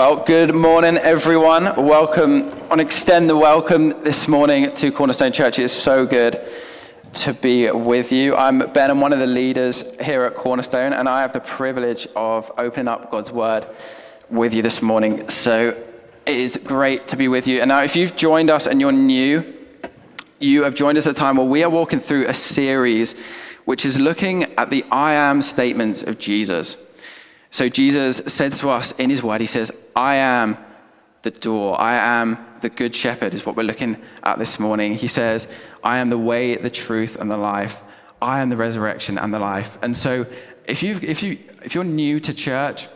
Well, good morning, everyone. Welcome. I want to extend the welcome this morning to Cornerstone Church. It is so good to be with you. I'm Ben, I'm one of the leaders here at Cornerstone, and I have the privilege of opening up God's Word with you this morning. So it is great to be with you. And now, if you've joined us and you're new, you have joined us at a time where we are walking through a series which is looking at the I am statements of Jesus. So Jesus said to us in his word, he says, I am the door. I am the good shepherd, is what we're looking at this morning. He says, I am the way, the truth, and the life. I am the resurrection and the life. And so if, you if, you, if you're new to church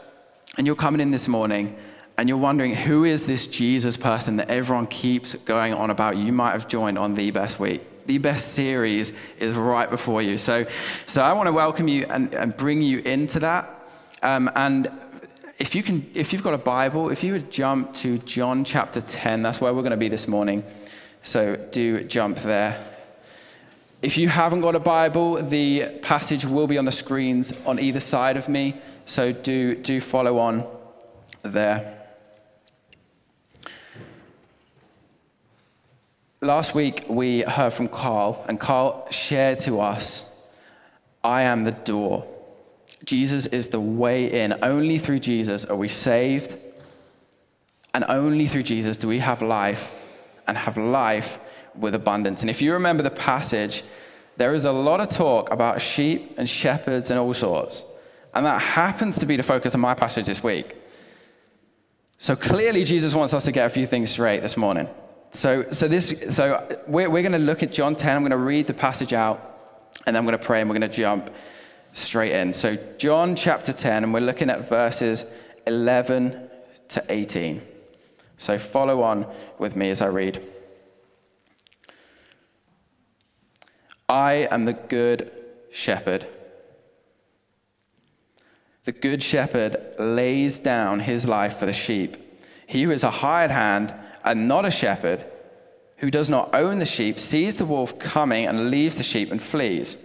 and you're coming in this morning and you're wondering, who is this Jesus person that everyone keeps going on about, you might have joined on the best week. The best series is right before you. So, so I want to welcome you and, and bring you into that. Um, and if you can, if you've got a Bible, if you would jump to John chapter 10, that's where we're going to be this morning. So do jump there. If you haven't got a Bible, the passage will be on the screens on either side of me. So do, do follow on there. Last week we heard from Carl, and Carl shared to us, I am the door. Jesus is the way in. Only through Jesus are we saved. And only through Jesus do we have life and have life with abundance. And if you remember the passage, there is a lot of talk about sheep and shepherds and all sorts. And that happens to be the focus of my passage this week. So clearly, Jesus wants us to get a few things straight this morning. So, so, this, so we're, we're going to look at John 10. I'm going to read the passage out, and then I'm going to pray, and we're going to jump straight in. So, John chapter 10, and we're looking at verses 11 to 18. So, follow on with me as I read. I am the good shepherd. The good shepherd lays down his life for the sheep. He who is a hired hand and not a shepherd, who does not own the sheep, sees the wolf coming and leaves the sheep and flees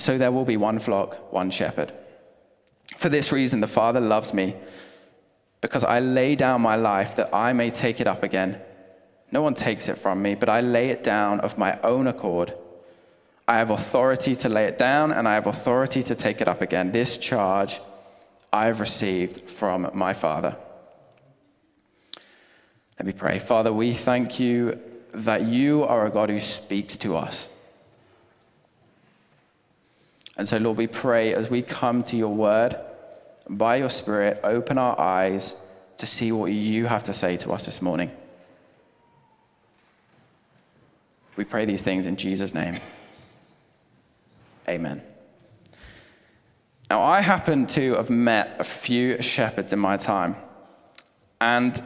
So there will be one flock, one shepherd. For this reason, the Father loves me, because I lay down my life that I may take it up again. No one takes it from me, but I lay it down of my own accord. I have authority to lay it down, and I have authority to take it up again. This charge I have received from my Father. Let me pray. Father, we thank you that you are a God who speaks to us. And so, Lord, we pray as we come to your word, by your Spirit, open our eyes to see what you have to say to us this morning. We pray these things in Jesus' name. Amen. Now, I happen to have met a few shepherds in my time. And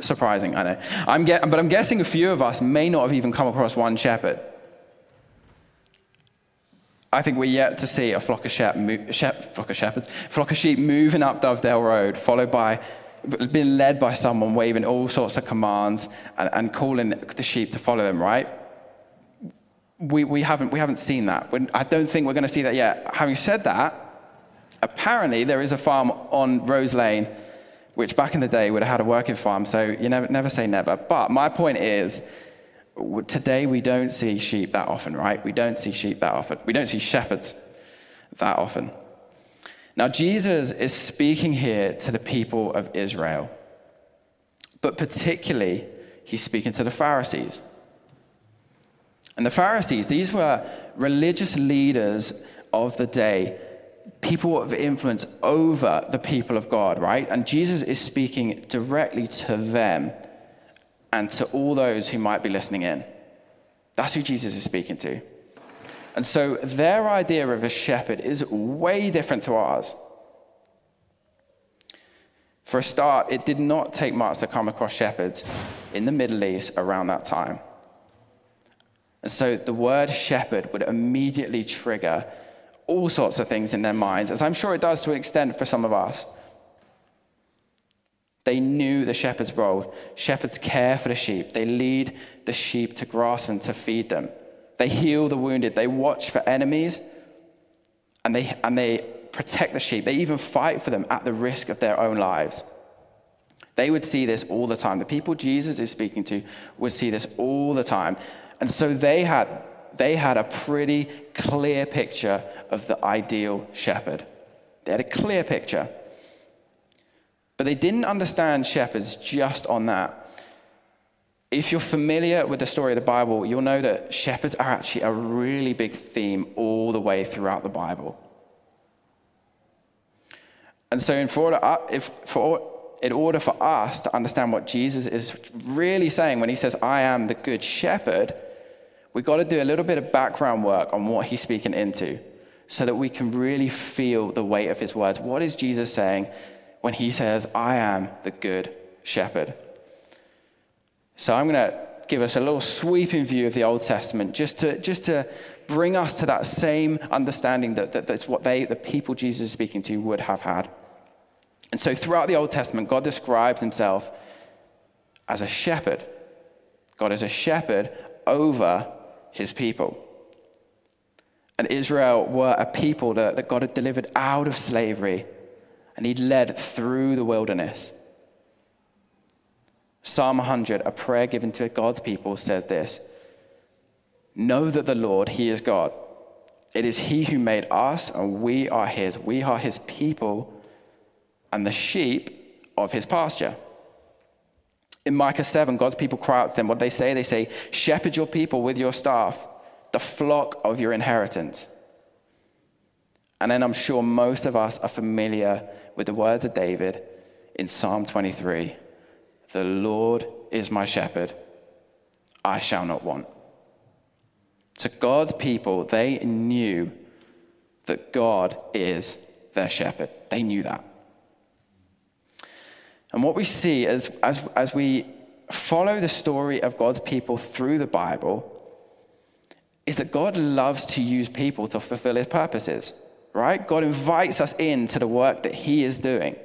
surprising, I know. I'm get, but I'm guessing a few of us may not have even come across one shepherd. I think we're yet to see a flock of, shep, shep, flock of shepherds, flock of sheep moving up Dovedale Road, followed by, being led by someone waving all sorts of commands and, and calling the sheep to follow them, right? We, we, haven't, we haven't seen that. I don't think we're going to see that yet. Having said that, apparently there is a farm on Rose Lane, which back in the day would have had a working farm, so you never, never say never. But my point is, Today, we don't see sheep that often, right? We don't see sheep that often. We don't see shepherds that often. Now, Jesus is speaking here to the people of Israel, but particularly, he's speaking to the Pharisees. And the Pharisees, these were religious leaders of the day, people of influence over the people of God, right? And Jesus is speaking directly to them and to all those who might be listening in. That's who Jesus is speaking to. And so their idea of a shepherd is way different to ours. For a start, it did not take much to come across shepherds in the Middle East around that time. And so the word shepherd would immediately trigger all sorts of things in their minds, as I'm sure it does to an extent for some of us. They knew the shepherd's role. Shepherds care for the sheep, they lead the sheep to grass and to feed them. They heal the wounded, they watch for enemies, and they, and they protect the sheep. They even fight for them at the risk of their own lives. They would see this all the time. The people Jesus is speaking to would see this all the time. And so they had, they had a pretty clear picture of the ideal shepherd. They had a clear picture. But they didn't understand shepherds just on that. If you're familiar with the story of the Bible, you'll know that shepherds are actually a really big theme all the way throughout the Bible. And so, in, uh, if, for, in order for us to understand what Jesus is really saying when he says, I am the good shepherd, we've got to do a little bit of background work on what he's speaking into so that we can really feel the weight of his words. What is Jesus saying when he says, I am the good shepherd? So I'm going to give us a little sweeping view of the Old Testament just to, just to bring us to that same understanding that, that that's what they, the people Jesus is speaking to, would have had. And so throughout the Old Testament, God describes himself as a shepherd. God is a shepherd over his people. And Israel were a people that, that God had delivered out of slavery and he'd led through the wilderness. Psalm 100, a prayer given to God's people, says this Know that the Lord, He is God. It is He who made us, and we are His. We are His people and the sheep of His pasture. In Micah 7, God's people cry out to them. What they say? They say, Shepherd your people with your staff the flock of your inheritance. And then I'm sure most of us are familiar with the words of David in Psalm 23 The Lord is my shepherd, I shall not want. To God's people, they knew that God is their shepherd. They knew that. And what we see as, as, as we follow the story of God's people through the Bible is that God loves to use people to fulfill his purposes, right? God invites us into the work that he is doing.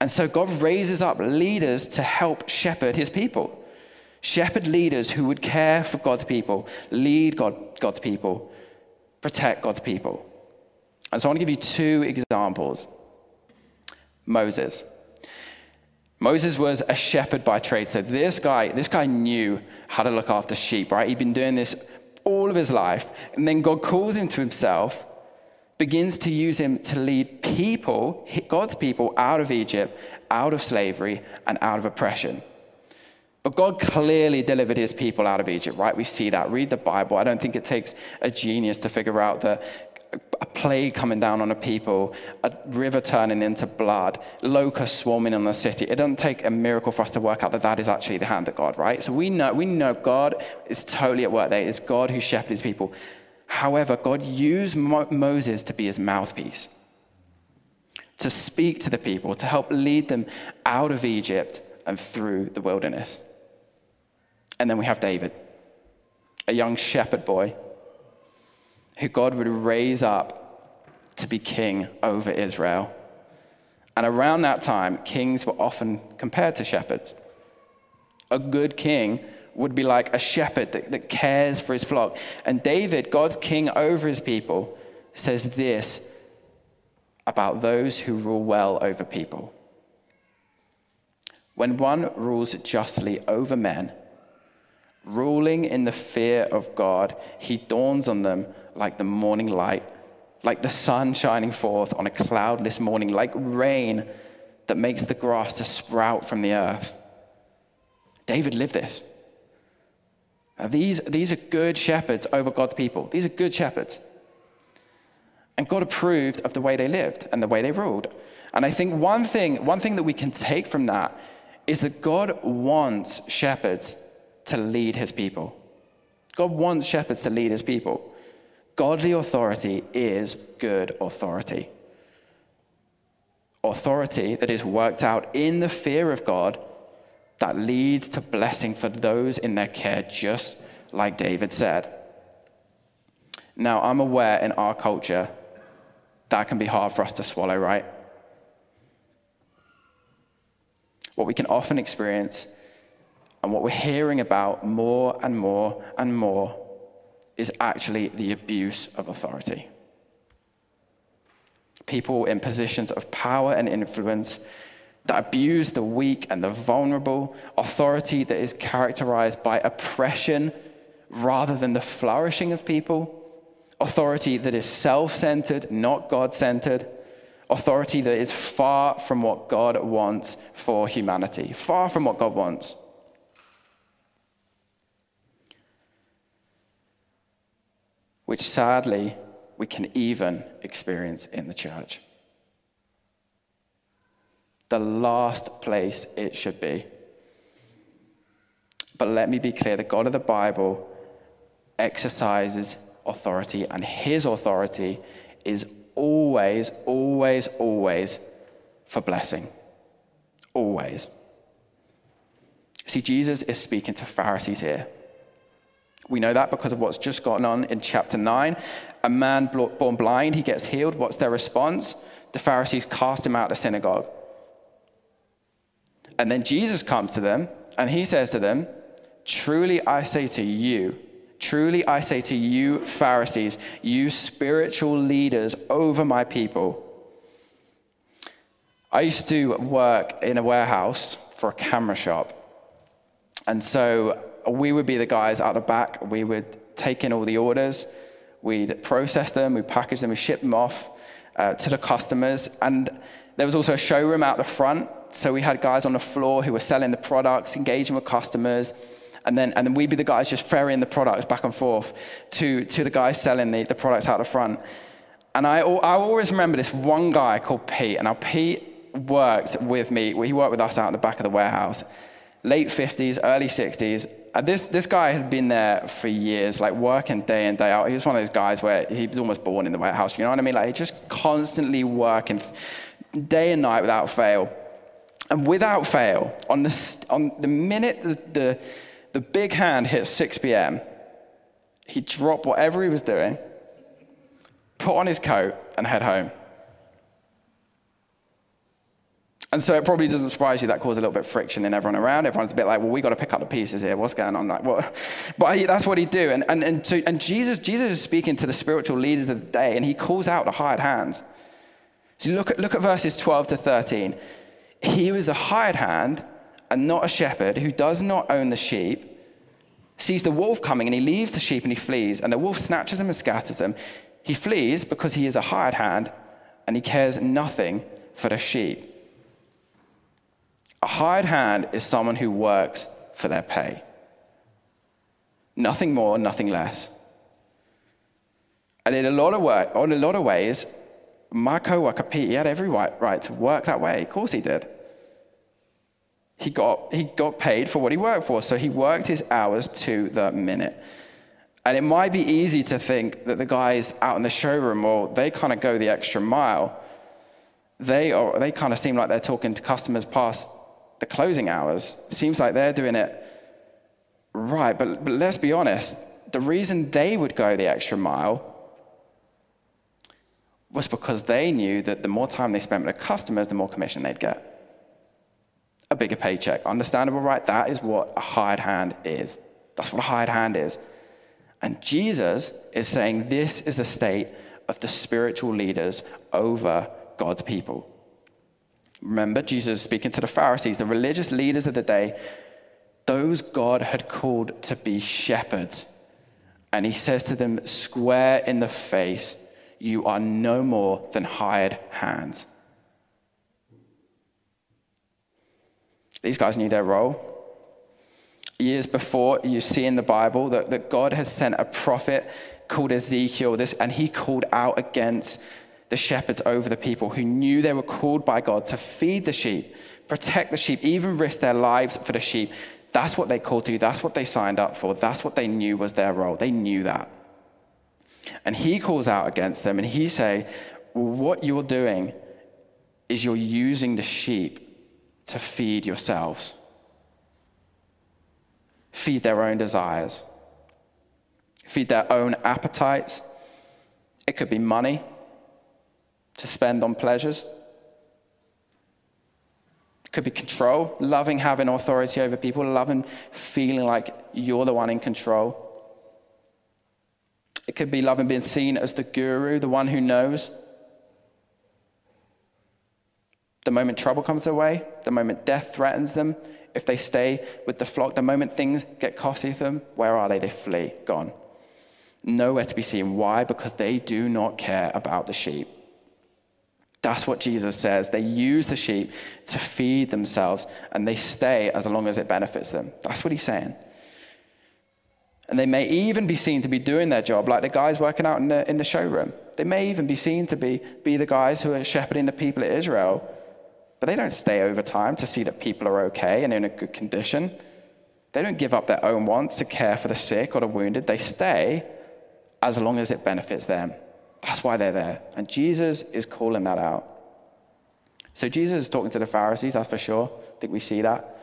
And so God raises up leaders to help shepherd his people. Shepherd leaders who would care for God's people, lead God, God's people, protect God's people. And so I want to give you two examples. Moses. Moses was a shepherd by trade. So this guy, this guy knew how to look after sheep, right? He'd been doing this all of his life. And then God calls him to himself, begins to use him to lead people, God's people, out of Egypt, out of slavery, and out of oppression. But God clearly delivered his people out of Egypt, right? We see that. Read the Bible. I don't think it takes a genius to figure out that a plague coming down on a people, a river turning into blood, locusts swarming on the city. It doesn't take a miracle for us to work out that that is actually the hand of God, right? So we know, we know God is totally at work there. It's God who shepherds people. However, God used Mo- Moses to be his mouthpiece, to speak to the people, to help lead them out of Egypt and through the wilderness. And then we have David, a young shepherd boy who God would raise up to be king over Israel. And around that time, kings were often compared to shepherds. A good king would be like a shepherd that, that cares for his flock. And David, God's king over his people, says this about those who rule well over people. When one rules justly over men, ruling in the fear of God, he dawns on them like the morning light, like the sun shining forth on a cloudless morning, like rain that makes the grass to sprout from the earth. David lived this. Now, these, these are good shepherds over God's people. These are good shepherds. And God approved of the way they lived and the way they ruled. And I think one thing, one thing that we can take from that is that God wants shepherds to lead his people. God wants shepherds to lead his people. Godly authority is good authority. authority that is worked out in the fear of God that leads to blessing for those in their care, just like David said. Now, I'm aware in our culture that can be hard for us to swallow, right? What we can often experience and what we're hearing about more and more and more is actually the abuse of authority. People in positions of power and influence that abuse the weak and the vulnerable, authority that is characterized by oppression rather than the flourishing of people, authority that is self centered, not God centered, authority that is far from what God wants for humanity, far from what God wants. Which sadly, we can even experience in the church the last place it should be. But let me be clear the God of the Bible exercises authority, and his authority is always, always, always for blessing. Always. See, Jesus is speaking to Pharisees here. We know that because of what's just gone on in chapter 9. A man born blind, he gets healed. What's their response? The Pharisees cast him out of the synagogue. And then Jesus comes to them and he says to them, Truly I say to you, truly I say to you, Pharisees, you spiritual leaders over my people. I used to work in a warehouse for a camera shop. And so we would be the guys out the back. We would take in all the orders, we'd process them, we'd package them, we'd ship them off uh, to the customers. And there was also a showroom out the front so we had guys on the floor who were selling the products, engaging with customers, and then, and then we'd be the guys just ferrying the products back and forth to, to the guys selling the, the products out the front. And I, I always remember this one guy called Pete, and now Pete worked with me, he worked with us out in the back of the warehouse, late 50s, early 60s. And this, this guy had been there for years, like working day in, day out. He was one of those guys where he was almost born in the warehouse, you know what I mean? Like, just constantly working day and night without fail. And without fail, on the, on the minute the, the, the big hand hit 6 p.m., he'd drop whatever he was doing, put on his coat, and head home. And so it probably doesn't surprise you that caused a little bit of friction in everyone around. Everyone's a bit like, well, we got to pick up the pieces here. What's going on? Like, what? But that's what he'd do. And, and, and, and Jesus, Jesus is speaking to the spiritual leaders of the day, and he calls out the hired hands. So look at, look at verses 12 to 13. He was a hired hand and not a shepherd who does not own the sheep, sees the wolf coming and he leaves the sheep and he flees, and the wolf snatches him and scatters him. He flees because he is a hired hand and he cares nothing for the sheep. A hired hand is someone who works for their pay. Nothing more, nothing less. And in a lot of, way, in a lot of ways, my coworker Pete, he had every right, to work that way. Of course he did. He got, he got paid for what he worked for, so he worked his hours to the minute. And it might be easy to think that the guys out in the showroom, well, they kind of go the extra mile. They, are, they kind of seem like they're talking to customers past the closing hours. Seems like they're doing it right. But, but let's be honest the reason they would go the extra mile was because they knew that the more time they spent with the customers, the more commission they'd get. A bigger paycheck. Understandable, right? That is what a hired hand is. That's what a hired hand is. And Jesus is saying this is the state of the spiritual leaders over God's people. Remember, Jesus speaking to the Pharisees, the religious leaders of the day, those God had called to be shepherds. And he says to them square in the face, you are no more than hired hands. These guys knew their role. Years before, you see in the Bible that, that God has sent a prophet called Ezekiel, this, and he called out against the shepherds over the people who knew they were called by God to feed the sheep, protect the sheep, even risk their lives for the sheep. That's what they called to. That's what they signed up for. That's what they knew was their role. They knew that. And he calls out against them and he say, what you're doing is you're using the sheep to feed yourselves, feed their own desires, feed their own appetites. It could be money to spend on pleasures. It could be control, loving having authority over people, loving feeling like you're the one in control. It could be loving being seen as the guru, the one who knows. The moment trouble comes their way, the moment death threatens them, if they stay with the flock, the moment things get costly for them, where are they? They flee, gone. Nowhere to be seen. Why? Because they do not care about the sheep. That's what Jesus says. They use the sheep to feed themselves and they stay as long as it benefits them. That's what he's saying. And they may even be seen to be doing their job, like the guys working out in the, in the showroom. They may even be seen to be, be the guys who are shepherding the people of Israel, but they don't stay over time to see that people are okay and in a good condition. They don't give up their own wants to care for the sick or the wounded. They stay as long as it benefits them. That's why they're there. And Jesus is calling that out. So Jesus is talking to the Pharisees, that's for sure. I think we see that.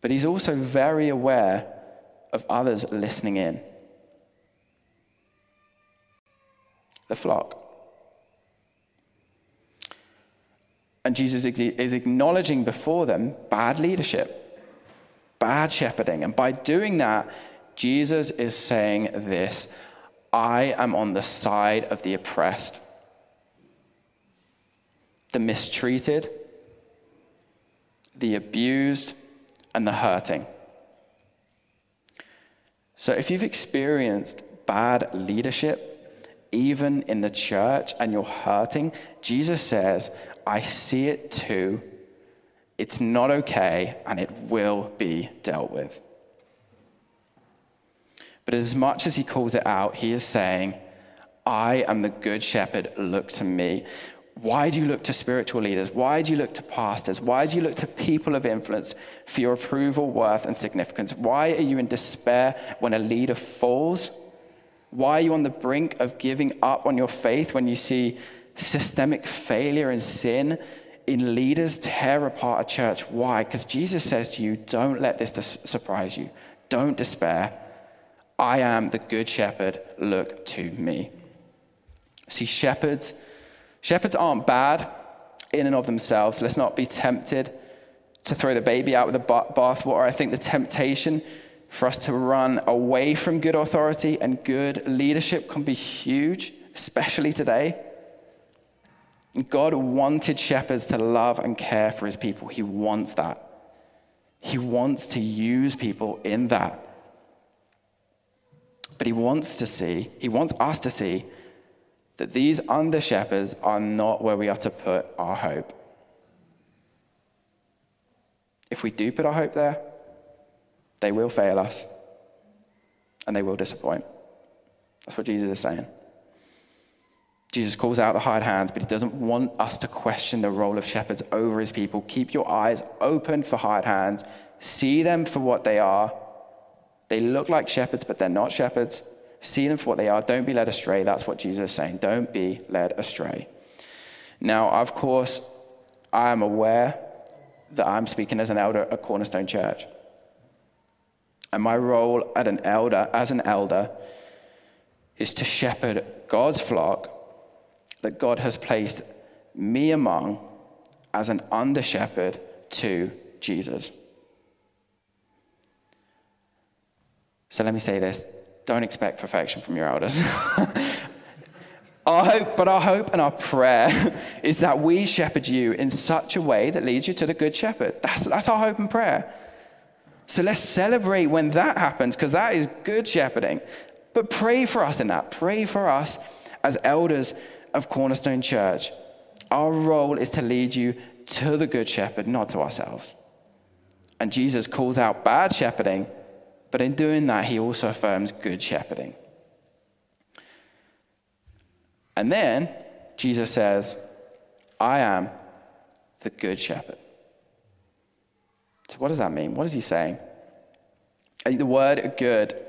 But he's also very aware of others listening in. The flock. And Jesus is acknowledging before them bad leadership, bad shepherding. And by doing that, Jesus is saying this I am on the side of the oppressed, the mistreated, the abused, and the hurting. So if you've experienced bad leadership, even in the church, and you're hurting, Jesus says, I see it too. It's not okay, and it will be dealt with. But as much as he calls it out, he is saying, I am the good shepherd, look to me. Why do you look to spiritual leaders? Why do you look to pastors? Why do you look to people of influence for your approval, worth, and significance? Why are you in despair when a leader falls? Why are you on the brink of giving up on your faith when you see systemic failure and sin in leaders tear apart a church? Why? Because Jesus says to you, don't let this surprise you. Don't despair. I am the good shepherd, look to me. See, shepherds, shepherds aren't bad in and of themselves. Let's not be tempted to throw the baby out with the bathwater. I think the temptation for us to run away from good authority and good leadership can be huge, especially today. God wanted shepherds to love and care for his people. He wants that. He wants to use people in that. But he wants to see, he wants us to see that these under shepherds are not where we are to put our hope. If we do put our hope there, they will fail us and they will disappoint. That's what Jesus is saying. Jesus calls out the hired hands, but he doesn't want us to question the role of shepherds over his people. Keep your eyes open for hired hands, see them for what they are, they look like shepherds, but they're not shepherds. See them for what they are. Don't be led astray. That's what Jesus is saying. Don't be led astray. Now, of course, I am aware that I'm speaking as an elder at Cornerstone Church. And my role as an elder, as an elder, is to shepherd God's flock that God has placed me among as an under shepherd to Jesus. So let me say this don't expect perfection from your elders. hope, but our hope and our prayer is that we shepherd you in such a way that leads you to the good shepherd. That's, that's our hope and prayer. So let's celebrate when that happens because that is good shepherding. But pray for us in that. Pray for us as elders of Cornerstone Church. Our role is to lead you to the good shepherd, not to ourselves. And Jesus calls out bad shepherding but in doing that, he also affirms good shepherding. And then Jesus says, I am the good shepherd. So, what does that mean? What is he saying? Uh, the word good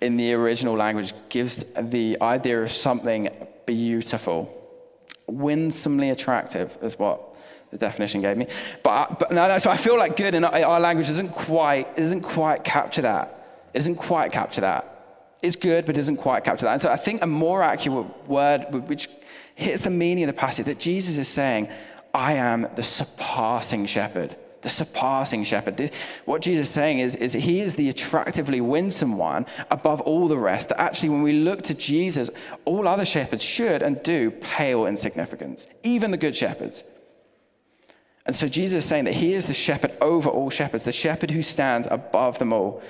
in the original language gives the idea of something beautiful, winsomely attractive, is what the definition gave me. But, but no, no, so I feel like good in our, language doesn't quite, it doesn't quite capture that. It doesn't quite capture that. It's good, but it doesn't quite capture that. And so I think a more accurate word, which hits the meaning of the passage, that Jesus is saying, I am the surpassing shepherd. The surpassing shepherd. This, what Jesus is saying is, is he is the attractively winsome one above all the rest. That actually, when we look to Jesus, all other shepherds should and do pale in significance, even the good shepherds. And so Jesus is saying that he is the shepherd over all shepherds, the shepherd who stands above them all.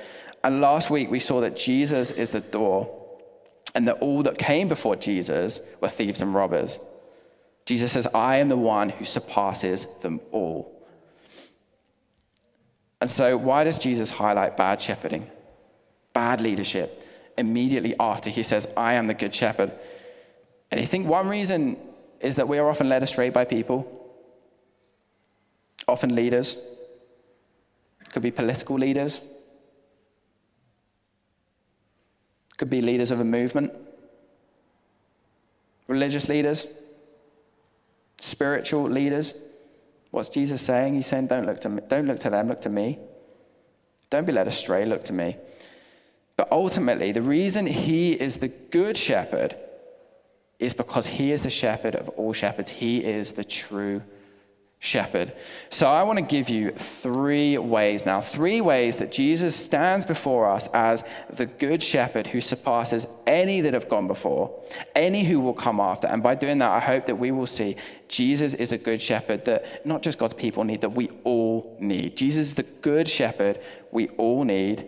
And last week we saw that Jesus is the door and that all that came before Jesus were thieves and robbers. Jesus says, I am the one who surpasses them all. And so, why does Jesus highlight bad shepherding, bad leadership, immediately after he says, I am the good shepherd? And I think one reason is that we are often led astray by people often leaders, could be political leaders, could be leaders of a movement, religious leaders, spiritual leaders. What's Jesus saying? He's saying, don't look to me, don't look to them, look to me. Don't be led astray, look to me. But ultimately, the reason he is the good shepherd is because he is the shepherd of all shepherds. He is the true shepherd. So I want to give you three ways now, three ways that Jesus stands before us as the good shepherd who surpasses any that have gone before, any who will come after. And by doing that, I hope that we will see Jesus is a good shepherd that not just God's people need, that we all need. Jesus is the good shepherd we all need.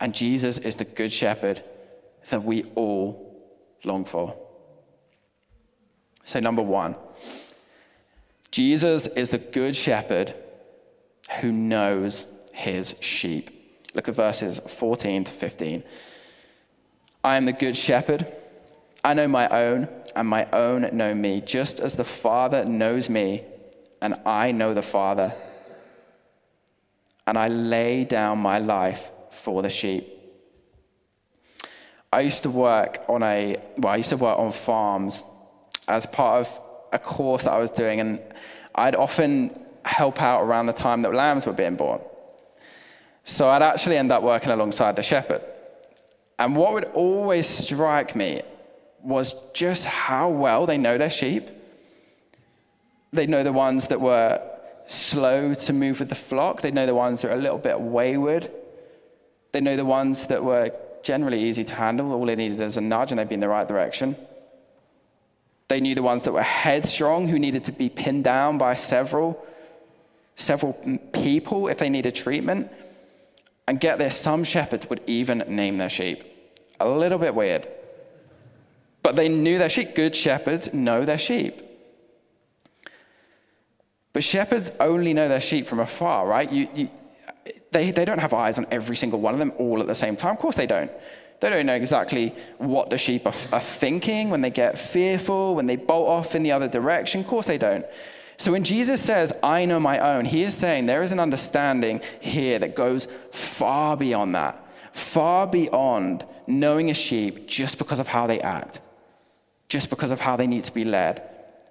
And Jesus is the good shepherd that we all long for. So, number one, Jesus is the good shepherd who knows his sheep. Look at verses 14 to 15. I am the good shepherd. I know my own, and my own know me, just as the Father knows me, and I know the Father. And I lay down my life for the sheep. I used to work on a, well, I used to work on farms as part of a course that I was doing, and I'd often help out around the time that lambs were being born. So I'd actually end up working alongside the shepherd. And what would always strike me was just how well they know their sheep. They know the ones that were slow to move with the flock, they know the ones that are a little bit wayward, they know the ones that were generally easy to handle. All they needed was a nudge and they'd be in the right direction. They knew the ones that were headstrong, who needed to be pinned down by several, several people if they needed treatment. And get there, some shepherds would even name their sheep. A little bit weird. But they knew their sheep. Good shepherds know their sheep. But shepherds only know their sheep from afar, right? You, you, they, they don't have eyes on every single one of them all at the same time. Of course they don't. They don't know exactly what the sheep are, are thinking when they get fearful, when they bolt off in the other direction. Of course, they don't. So when Jesus says, I know my own, he is saying there is an understanding here that goes far beyond that, far beyond knowing a sheep just because of how they act, just because of how they need to be led,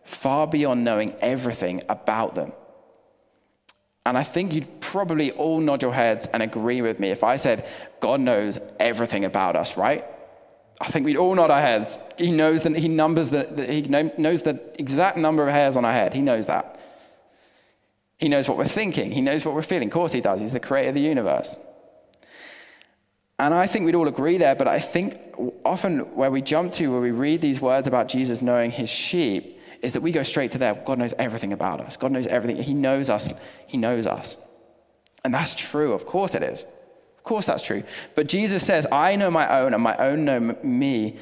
far beyond knowing everything about them. And I think you'd probably all nod your heads and agree with me if I said, God knows everything about us, right? I think we'd all nod our heads. He knows that he numbers the, the, he knows the exact number of hairs on our head. He knows that. He knows what we're thinking. He knows what we're feeling. Of course he does. He's the creator of the universe. And I think we'd all agree there, but I think often where we jump to, where we read these words about Jesus knowing his sheep, is that we go straight to there. God knows everything about us. God knows everything. He knows us. He knows us. And that's true. Of course it is. Of course that's true. But Jesus says, I know my own, and my own know me,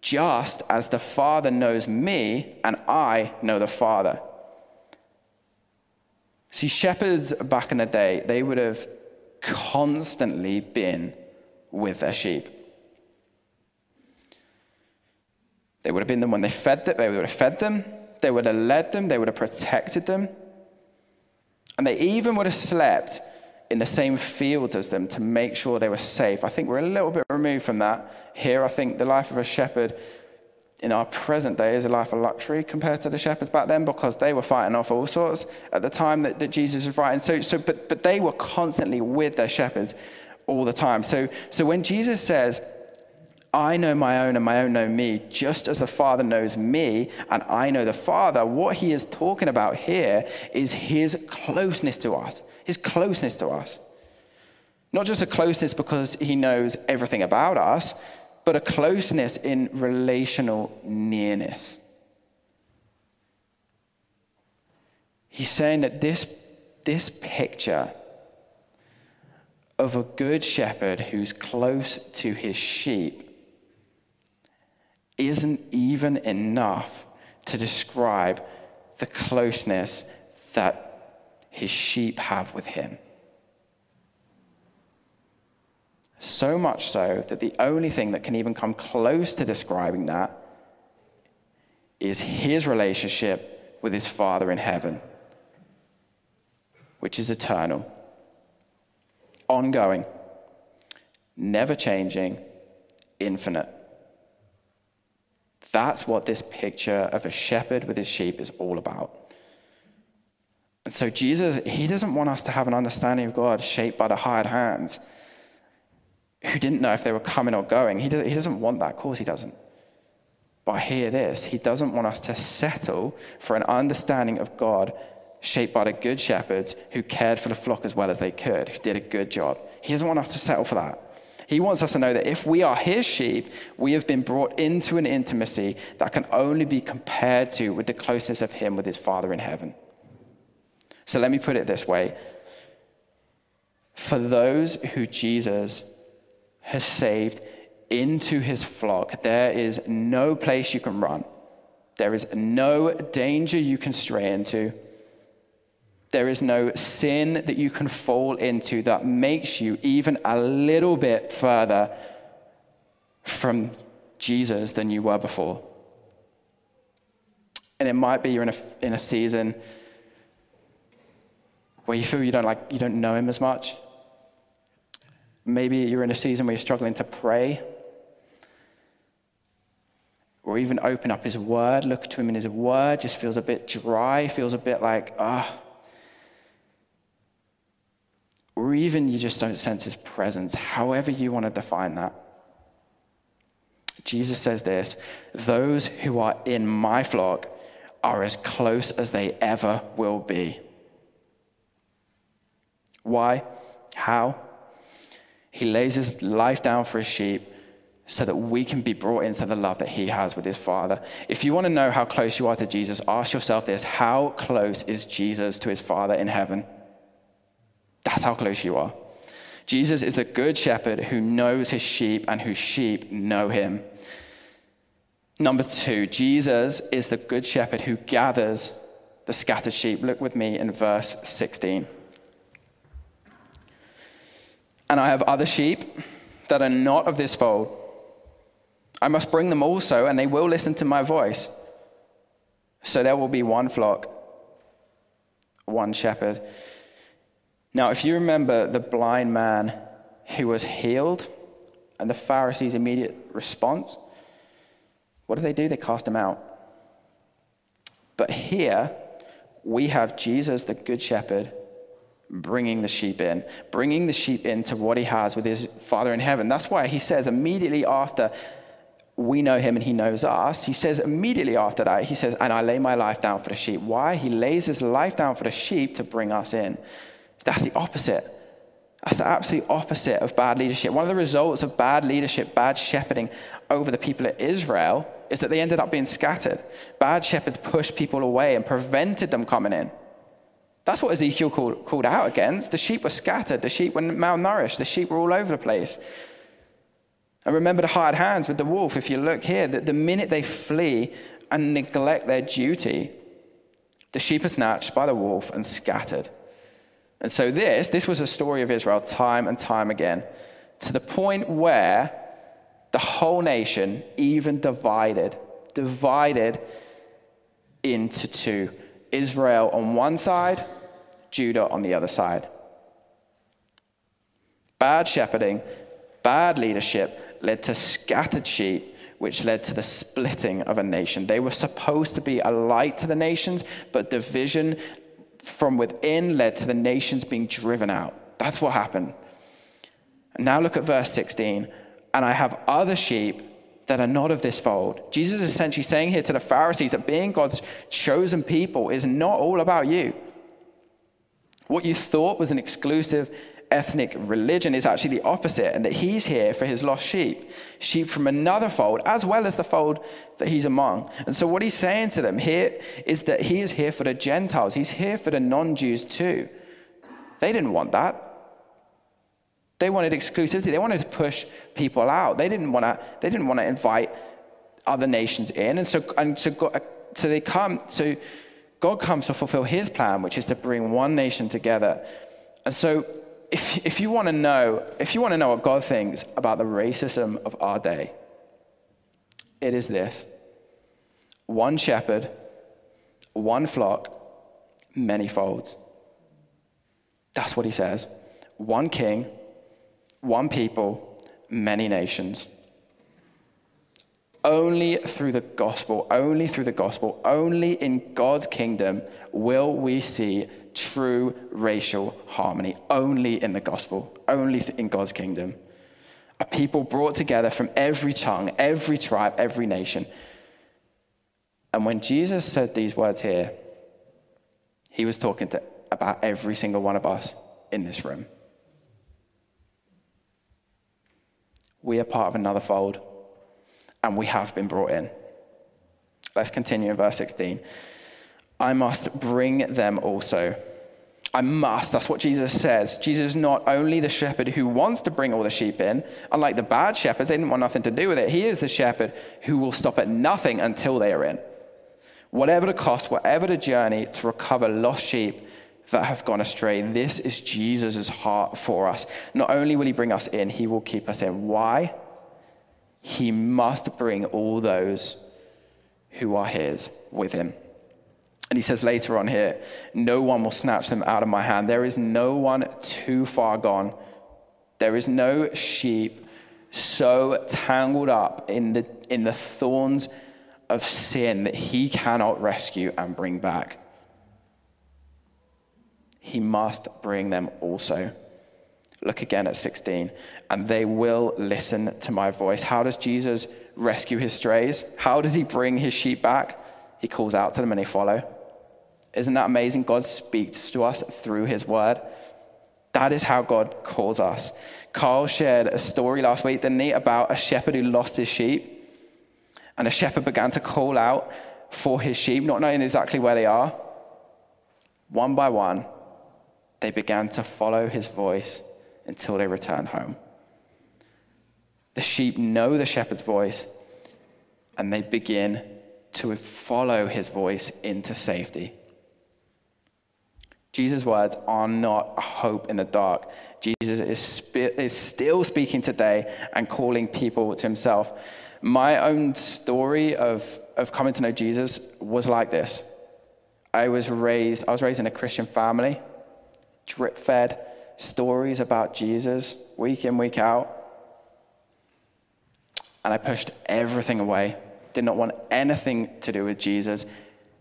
just as the Father knows me, and I know the Father. See, shepherds back in the day, they would have constantly been with their sheep. They would have been them when they fed them, they would have fed them, they would have led them, they would have protected them. And they even would have slept in the same fields as them to make sure they were safe. I think we're a little bit removed from that. Here, I think the life of a shepherd in our present day is a life of luxury compared to the shepherds back then because they were fighting off all sorts at the time that, that Jesus was writing. So, so but, but they were constantly with their shepherds all the time. So, so when Jesus says, I know my own and my own know me, just as the Father knows me and I know the Father, what he is talking about here is his closeness to us, his closeness to us. Not just a closeness because he knows everything about us, but a closeness in relational nearness. He's saying that this, this picture of a good shepherd who's close to his sheep isn't even enough to describe the closeness that his sheep have with him. So much so that the only thing that can even come close to describing that is his relationship with his Father in heaven, which is eternal, ongoing, never changing, infinite. That's what this picture of a shepherd with his sheep is all about. And so, Jesus, he doesn't want us to have an understanding of God shaped by the hired hands who didn't know if they were coming or going. He, does, he doesn't want that. Of course, he doesn't. But hear this He doesn't want us to settle for an understanding of God shaped by the good shepherds who cared for the flock as well as they could, who did a good job. He doesn't want us to settle for that. He wants us to know that if we are his sheep, we have been brought into an intimacy that can only be compared to with the closeness of him with his Father in heaven. So let me put it this way for those who Jesus has saved into his flock, there is no place you can run. There is no danger you can stray into. There is no sin that you can fall into that makes you even a little bit further from Jesus than you were before. And it might be you're in a, in a season where you feel you don't like you don't know him as much. Maybe you're in a season where you're struggling to pray or even open up his word, look to him in his word, just feels a bit dry, feels a bit like, ah. Oh. Or even you just don't sense his presence, however you want to define that. Jesus says this those who are in my flock are as close as they ever will be. Why? How? He lays his life down for his sheep so that we can be brought into the love that he has with his Father. If you want to know how close you are to Jesus, ask yourself this How close is Jesus to his Father in heaven? That's how close you are. Jesus is the good shepherd who knows his sheep and whose sheep know him. Number two, Jesus is the good shepherd who gathers the scattered sheep. Look with me in verse 16. And I have other sheep that are not of this fold. I must bring them also, and they will listen to my voice. So there will be one flock, one shepherd. Now, if you remember the blind man who was healed and the Pharisees' immediate response, what do they do? They cast him out. But here, we have Jesus, the Good Shepherd, bringing the sheep in, bringing the sheep into what he has with his Father in heaven. That's why he says immediately after we know him and he knows us, he says immediately after that, he says, And I lay my life down for the sheep. Why? He lays his life down for the sheep to bring us in. That's the opposite. That's the absolute opposite of bad leadership. One of the results of bad leadership, bad shepherding over the people of Israel, is that they ended up being scattered. Bad shepherds pushed people away and prevented them coming in. That's what Ezekiel called, called out against. The sheep were scattered, the sheep were malnourished, the sheep were all over the place. And remember the hired hands with the wolf. If you look here, that the minute they flee and neglect their duty, the sheep are snatched by the wolf and scattered. And so this, this was a story of Israel time and time again, to the point where the whole nation even divided, divided into two. Israel on one side, Judah on the other side. Bad shepherding, bad leadership led to scattered sheep, which led to the splitting of a nation. They were supposed to be a light to the nations, but division from within led to the nations being driven out. That's what happened. Now look at verse 16. And I have other sheep that are not of this fold. Jesus is essentially saying here to the Pharisees that being God's chosen people is not all about you. What you thought was an exclusive ethnic religion is actually the opposite, and that he's here for his lost sheep, sheep from another fold, as well as the fold that he's among. And so, what he's saying to them here is that he is here for the Gentiles, he's here for the non Jews too. They didn't want that. They wanted exclusivity. They wanted to push people out. They didn't want to. They didn't want to invite other nations in. And so, and so, God, so they come. So, God comes to fulfill His plan, which is to bring one nation together. And so, if, if you want to know, if you want to know what God thinks about the racism of our day, it is this one shepherd, one flock, many folds. That's what he says. One king, one people, many nations. Only through the gospel, only through the gospel, only in God's kingdom will we see true racial harmony only in the gospel, only in God's kingdom. A people brought together from every tongue, every tribe, every nation. And when Jesus said these words here, he was talking to about every single one of us in this room. We are part of another fold, and we have been brought in. Let's continue in verse 16. I must bring them also. I must. That's what Jesus says. Jesus is not only the shepherd who wants to bring all the sheep in, unlike the bad shepherds, they didn't want nothing to do with it. He is the shepherd who will stop at nothing until they are in. Whatever the cost, whatever the journey to recover lost sheep that have gone astray, this is Jesus' heart for us. Not only will he bring us in, he will keep us in. Why? He must bring all those who are his with him. And he says later on here, No one will snatch them out of my hand. There is no one too far gone. There is no sheep so tangled up in the, in the thorns of sin that he cannot rescue and bring back. He must bring them also. Look again at 16. And they will listen to my voice. How does Jesus rescue his strays? How does he bring his sheep back? He calls out to them and they follow. Isn't that amazing? God speaks to us through his word. That is how God calls us. Carl shared a story last week, didn't he, about a shepherd who lost his sheep. And a shepherd began to call out for his sheep, not knowing exactly where they are. One by one, they began to follow his voice until they returned home. The sheep know the shepherd's voice and they begin to follow his voice into safety. Jesus' words are not a hope in the dark. Jesus is, sp- is still speaking today and calling people to himself. My own story of, of coming to know Jesus was like this. I was raised, I was raised in a Christian family, drip fed stories about Jesus week in, week out. And I pushed everything away, did not want anything to do with Jesus,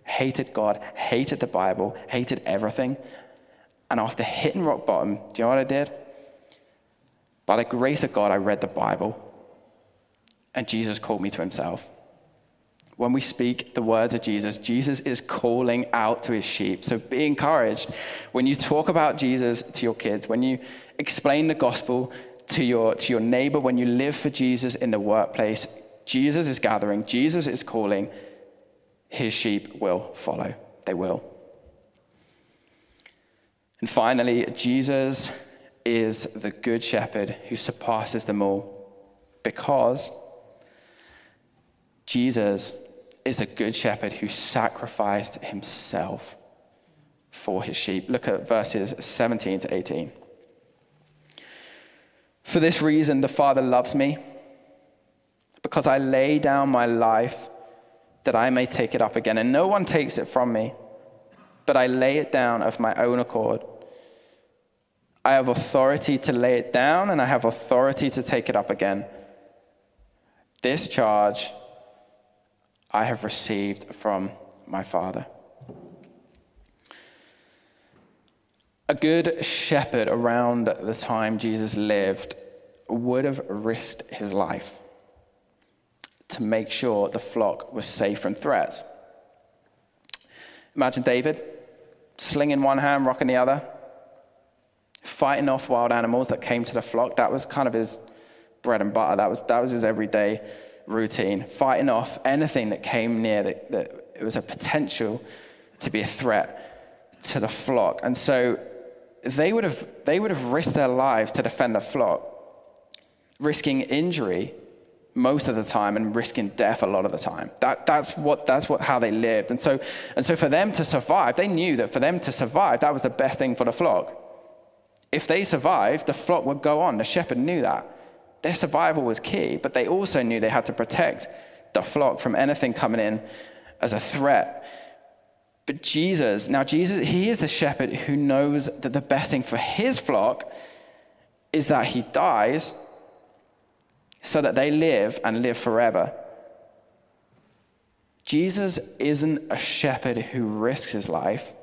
hated God, hated the Bible, hated everything. And after hitting rock bottom, do you know what I did? By the grace of God, I read the Bible. And Jesus called me to himself. When we speak the words of Jesus, Jesus is calling out to his sheep. So be encouraged. When you talk about Jesus to your kids, when you explain the gospel to your, to your neighbor, when you live for Jesus in the workplace, Jesus is gathering, Jesus is calling his sheep will follow. They will. And finally, Jesus is the good shepherd who surpasses them all because Jesus is a good shepherd who sacrificed himself for his sheep. Look at verses 17 to 18. For this reason, the Father loves me, because I lay down my life that I may take it up again. And no one takes it from me, but I lay it down of my own accord. I have authority to lay it down, and I have authority to take it up again. This charge I have received from my Father. A good shepherd around the time Jesus lived would have risked his life to make sure the flock was safe from threats. Imagine David, sling in one hand, rock in the other, fighting off wild animals that came to the flock. That was kind of his bread and butter. That was, that was his everyday routine, fighting off anything that came near that, that it was a potential to be a threat to the flock. And so they would have, they would have risked their lives to defend the flock, risking injury most of the time and risking death a lot of the time. That, that's, what, that's what, how they lived. And so, and so for them to survive, they knew that for them to survive, that was the best thing for the flock. If they survived, the flock would go on. The shepherd knew that. Their survival was key, but they also knew they had to protect the flock from anything coming in as a threat. But Jesus, now Jesus, he is the shepherd who knows that the best thing for his flock is that he dies so that they live and live forever. Jesus isn't a shepherd who risks his life,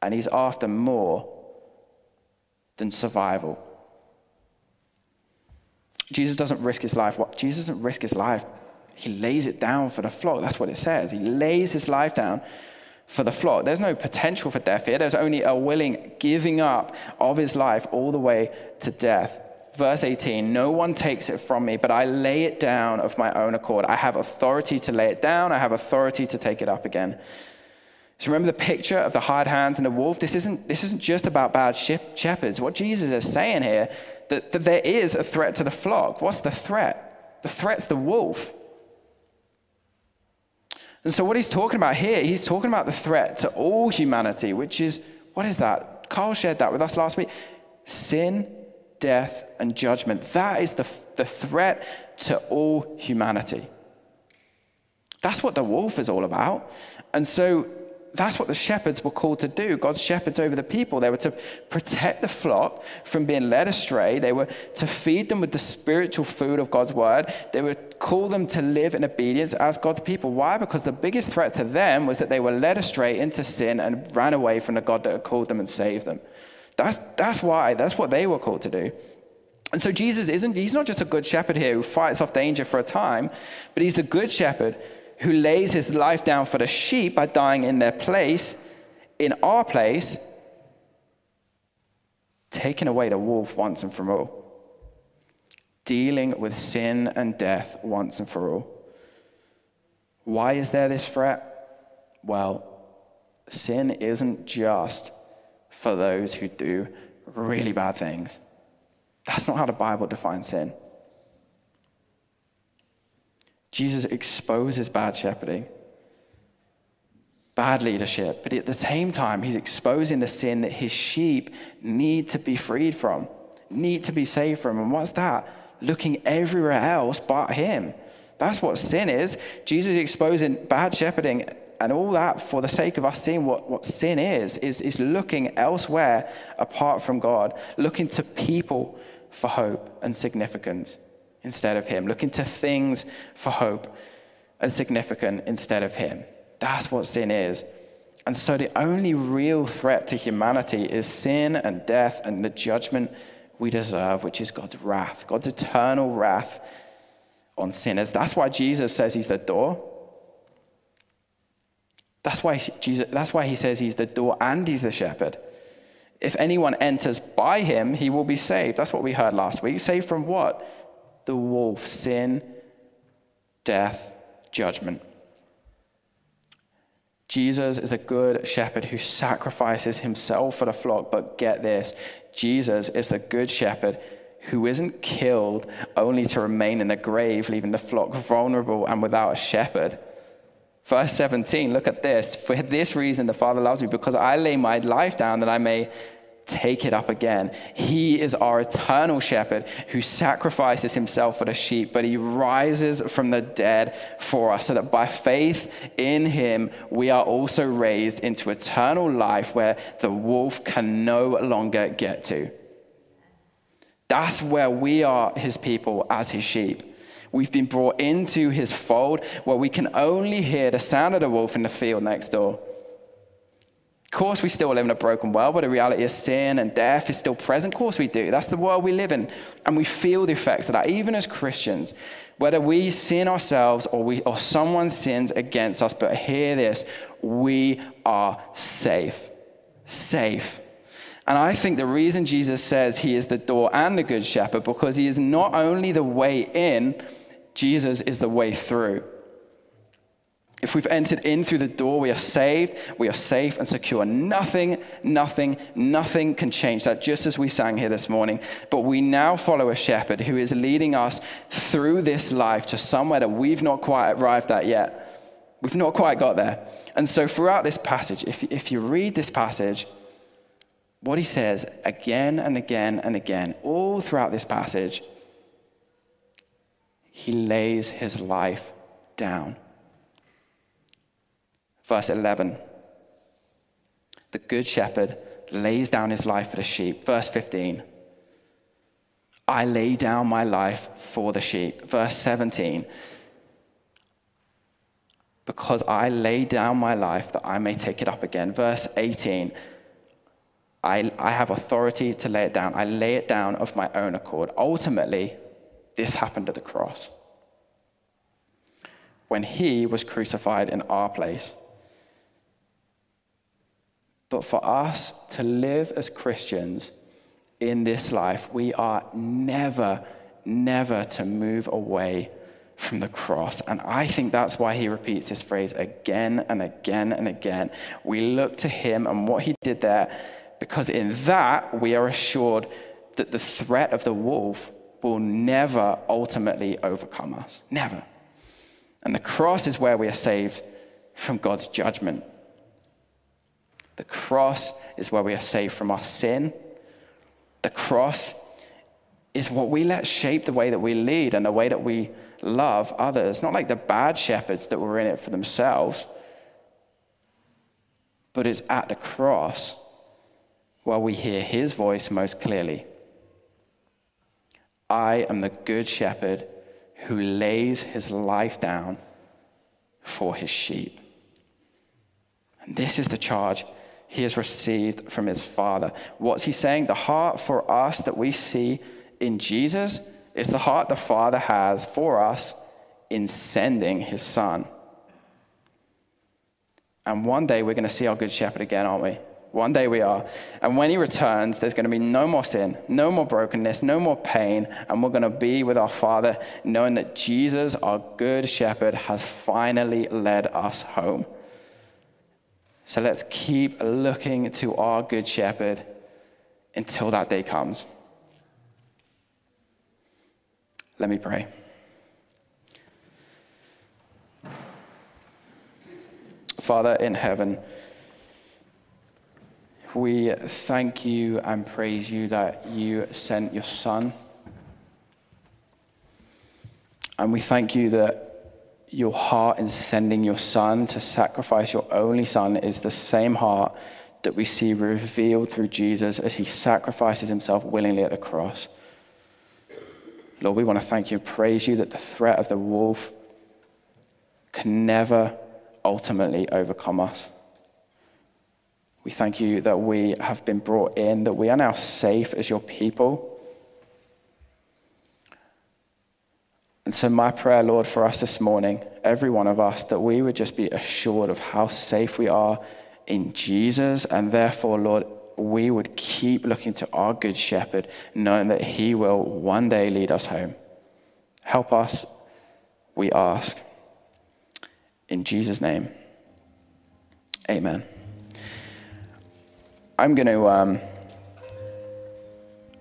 and he's after more than survival. Jesus doesn't risk his life. What? Jesus doesn't risk his life he lays it down for the flock. That's what it says. He lays his life down for the flock. There's no potential for death here. There's only a willing giving up of his life all the way to death. Verse 18 No one takes it from me, but I lay it down of my own accord. I have authority to lay it down, I have authority to take it up again. So remember the picture of the hired hands and the wolf? This isn't, this isn't just about bad shepherds. What Jesus is saying here, that, that there is a threat to the flock. What's the threat? The threat's the wolf. And so, what he's talking about here, he's talking about the threat to all humanity, which is what is that? Carl shared that with us last week sin, death, and judgment. That is the, the threat to all humanity. That's what the wolf is all about. And so, that's what the shepherds were called to do. God's shepherds over the people. They were to protect the flock from being led astray. They were to feed them with the spiritual food of God's word. They were call them to live in obedience as God's people. Why? Because the biggest threat to them was that they were led astray into sin and ran away from the God that had called them and saved them. That's, that's why. That's what they were called to do. And so Jesus isn't, he's not just a good shepherd here who fights off danger for a time, but he's the good shepherd who lays his life down for the sheep by dying in their place, in our place, taking away the wolf once and for all, dealing with sin and death once and for all. Why is there this threat? Well, sin isn't just for those who do really bad things. That's not how the Bible defines sin. Jesus exposes bad shepherding, bad leadership, but at the same time, he's exposing the sin that his sheep need to be freed from, need to be saved from. And what's that? Looking everywhere else but him. That's what sin is. Jesus is exposing bad shepherding and all that for the sake of us seeing what, what sin is, is, is looking elsewhere apart from God, looking to people for hope and significance instead of Him, looking to things for hope and significance instead of Him. That's what sin is. And so the only real threat to humanity is sin and death and the judgment we deserve, which is God's wrath, God's eternal wrath on sinners. That's why Jesus says He's the door. That's why, Jesus, that's why he says he's the door and he's the shepherd. If anyone enters by him, he will be saved. That's what we heard last week. Saved from what? the wolf sin, death, judgment. Jesus is a good shepherd who sacrifices himself for the flock, but get this Jesus is the good shepherd who isn't killed only to remain in the grave, leaving the flock vulnerable and without a shepherd. Verse 17, look at this. For this reason, the Father loves me, because I lay my life down that I may take it up again. He is our eternal shepherd who sacrifices himself for the sheep, but he rises from the dead for us, so that by faith in him, we are also raised into eternal life where the wolf can no longer get to. That's where we are his people as his sheep. We've been brought into his fold where we can only hear the sound of the wolf in the field next door. Of course, we still live in a broken world where the reality of sin and death is still present. Of course, we do. That's the world we live in. And we feel the effects of that, even as Christians. Whether we sin ourselves or, we, or someone sins against us, but hear this we are safe. Safe. And I think the reason Jesus says he is the door and the good shepherd, because he is not only the way in, Jesus is the way through. If we've entered in through the door, we are saved, we are safe and secure. Nothing, nothing, nothing can change that, just as we sang here this morning. But we now follow a shepherd who is leading us through this life to somewhere that we've not quite arrived at yet. We've not quite got there. And so, throughout this passage, if, if you read this passage, what he says again and again and again, all throughout this passage, he lays his life down. Verse 11 The good shepherd lays down his life for the sheep. Verse 15 I lay down my life for the sheep. Verse 17 Because I lay down my life that I may take it up again. Verse 18 I, I have authority to lay it down. I lay it down of my own accord. Ultimately, this happened at the cross. When he was crucified in our place. But for us to live as Christians in this life, we are never, never to move away from the cross. And I think that's why he repeats this phrase again and again and again. We look to him and what he did there, because in that we are assured that the threat of the wolf will never ultimately overcome us. Never. And the cross is where we are saved from God's judgment. The cross is where we are saved from our sin. The cross is what we let shape the way that we lead and the way that we love others. Not like the bad shepherds that were in it for themselves, but it's at the cross where we hear his voice most clearly. I am the good shepherd who lays his life down for his sheep. And this is the charge he has received from his Father. What's he saying? The heart for us that we see in Jesus is the heart the Father has for us in sending his Son. And one day we're going to see our Good Shepherd again, aren't we? One day we are. And when he returns, there's going to be no more sin, no more brokenness, no more pain. And we're going to be with our Father, knowing that Jesus, our good shepherd, has finally led us home. So let's keep looking to our good shepherd until that day comes. Let me pray. Father in heaven, we thank you and praise you that you sent your Son. And we thank you that your heart in sending your son to sacrifice your only son is the same heart that we see revealed through Jesus as he sacrifices himself willingly at the cross. Lord, we want to thank you and praise you that the threat of the wolf can never ultimately overcome us. We thank you that we have been brought in, that we are now safe as your people And so, my prayer, Lord, for us this morning, every one of us, that we would just be assured of how safe we are in Jesus. And therefore, Lord, we would keep looking to our good shepherd, knowing that he will one day lead us home. Help us, we ask. In Jesus' name, amen. I'm going to, um,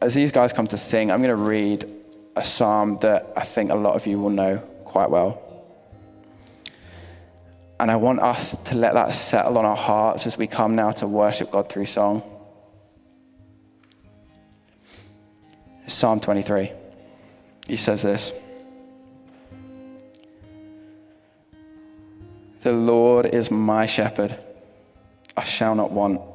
as these guys come to sing, I'm going to read a psalm that I think a lot of you will know quite well. And I want us to let that settle on our hearts as we come now to worship God through song. Psalm 23. He says this The Lord is my shepherd, I shall not want.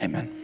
Amen.